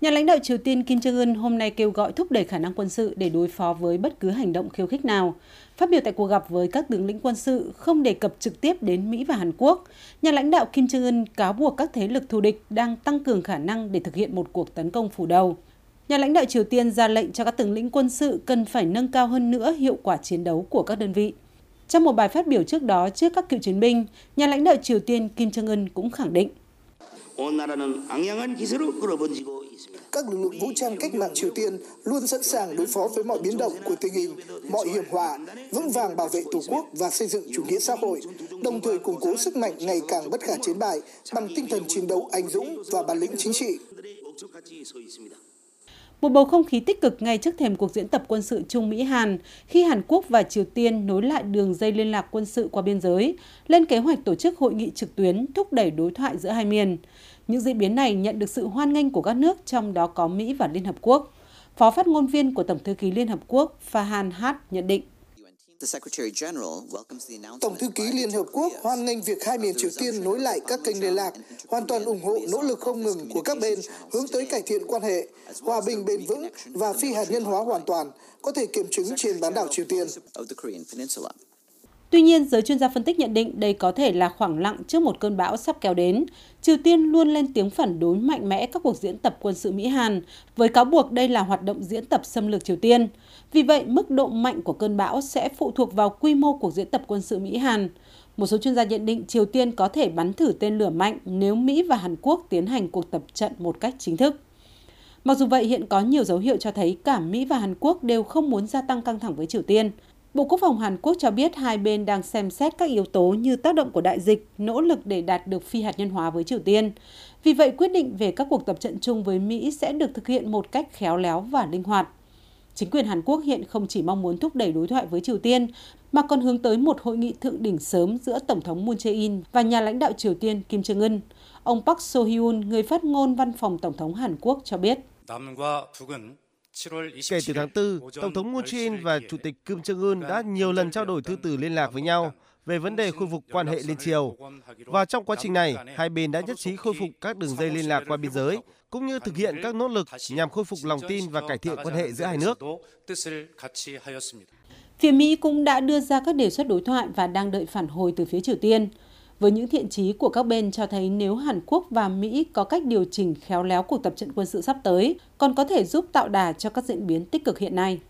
Nhà lãnh đạo Triều Tiên Kim Jong-un hôm nay kêu gọi thúc đẩy khả năng quân sự để đối phó với bất cứ hành động khiêu khích nào. Phát biểu tại cuộc gặp với các tướng lĩnh quân sự không đề cập trực tiếp đến Mỹ và Hàn Quốc, nhà lãnh đạo Kim Jong-un cáo buộc các thế lực thù địch đang tăng cường khả năng để thực hiện một cuộc tấn công phủ đầu. Nhà lãnh đạo Triều Tiên ra lệnh cho các tướng lĩnh quân sự cần phải nâng cao hơn nữa hiệu quả chiến đấu của các đơn vị. Trong một bài phát biểu trước đó trước các cựu chiến binh, nhà lãnh đạo Triều Tiên Kim Jong-un cũng khẳng định các lực lượng vũ trang cách mạng Triều Tiên luôn sẵn sàng đối phó với mọi biến động của tình hình, mọi hiểm họa, vững vàng bảo vệ Tổ quốc và xây dựng chủ nghĩa xã hội, đồng thời củng cố sức mạnh ngày càng bất khả chiến bại bằng tinh thần chiến đấu anh dũng và bản lĩnh chính trị. Một bầu không khí tích cực ngay trước thềm cuộc diễn tập quân sự Trung Mỹ-Hàn khi Hàn Quốc và Triều Tiên nối lại đường dây liên lạc quân sự qua biên giới, lên kế hoạch tổ chức hội nghị trực tuyến thúc đẩy đối thoại giữa hai miền. Những diễn biến này nhận được sự hoan nghênh của các nước, trong đó có Mỹ và Liên Hợp Quốc. Phó phát ngôn viên của Tổng thư ký Liên Hợp Quốc Fahan Hát nhận định. Tổng thư ký Liên Hợp Quốc hoan nghênh việc hai miền Triều Tiên nối lại các kênh liên lạc, hoàn toàn ủng hộ nỗ lực không ngừng của các bên hướng tới cải thiện quan hệ, hòa bình bền vững và phi hạt nhân hóa hoàn toàn, có thể kiểm chứng trên bán đảo Triều Tiên. Tuy nhiên, giới chuyên gia phân tích nhận định đây có thể là khoảng lặng trước một cơn bão sắp kéo đến. Triều Tiên luôn lên tiếng phản đối mạnh mẽ các cuộc diễn tập quân sự Mỹ-Hàn, với cáo buộc đây là hoạt động diễn tập xâm lược Triều Tiên. Vì vậy, mức độ mạnh của cơn bão sẽ phụ thuộc vào quy mô cuộc diễn tập quân sự Mỹ-Hàn. Một số chuyên gia nhận định Triều Tiên có thể bắn thử tên lửa mạnh nếu Mỹ và Hàn Quốc tiến hành cuộc tập trận một cách chính thức. Mặc dù vậy, hiện có nhiều dấu hiệu cho thấy cả Mỹ và Hàn Quốc đều không muốn gia tăng căng thẳng với Triều Tiên. Bộ Quốc phòng Hàn Quốc cho biết hai bên đang xem xét các yếu tố như tác động của đại dịch, nỗ lực để đạt được phi hạt nhân hóa với Triều Tiên. Vì vậy, quyết định về các cuộc tập trận chung với Mỹ sẽ được thực hiện một cách khéo léo và linh hoạt. Chính quyền Hàn Quốc hiện không chỉ mong muốn thúc đẩy đối thoại với Triều Tiên, mà còn hướng tới một hội nghị thượng đỉnh sớm giữa Tổng thống Moon Jae-in và nhà lãnh đạo Triều Tiên Kim Jong-un. Ông Park So-hyun, người phát ngôn văn phòng Tổng thống Hàn Quốc cho biết. Kể từ tháng 4, Tổng thống Moon Jae-in và Chủ tịch Kim Jong-un đã nhiều lần trao đổi thư từ liên lạc với nhau về vấn đề khôi phục quan hệ liên triều. Và trong quá trình này, hai bên đã nhất trí khôi phục các đường dây liên lạc qua biên giới, cũng như thực hiện các nỗ lực nhằm khôi phục lòng tin và cải thiện quan hệ giữa hai nước. Phía Mỹ cũng đã đưa ra các đề xuất đối thoại và đang đợi phản hồi từ phía Triều Tiên với những thiện chí của các bên cho thấy nếu Hàn Quốc và Mỹ có cách điều chỉnh khéo léo cuộc tập trận quân sự sắp tới, còn có thể giúp tạo đà cho các diễn biến tích cực hiện nay.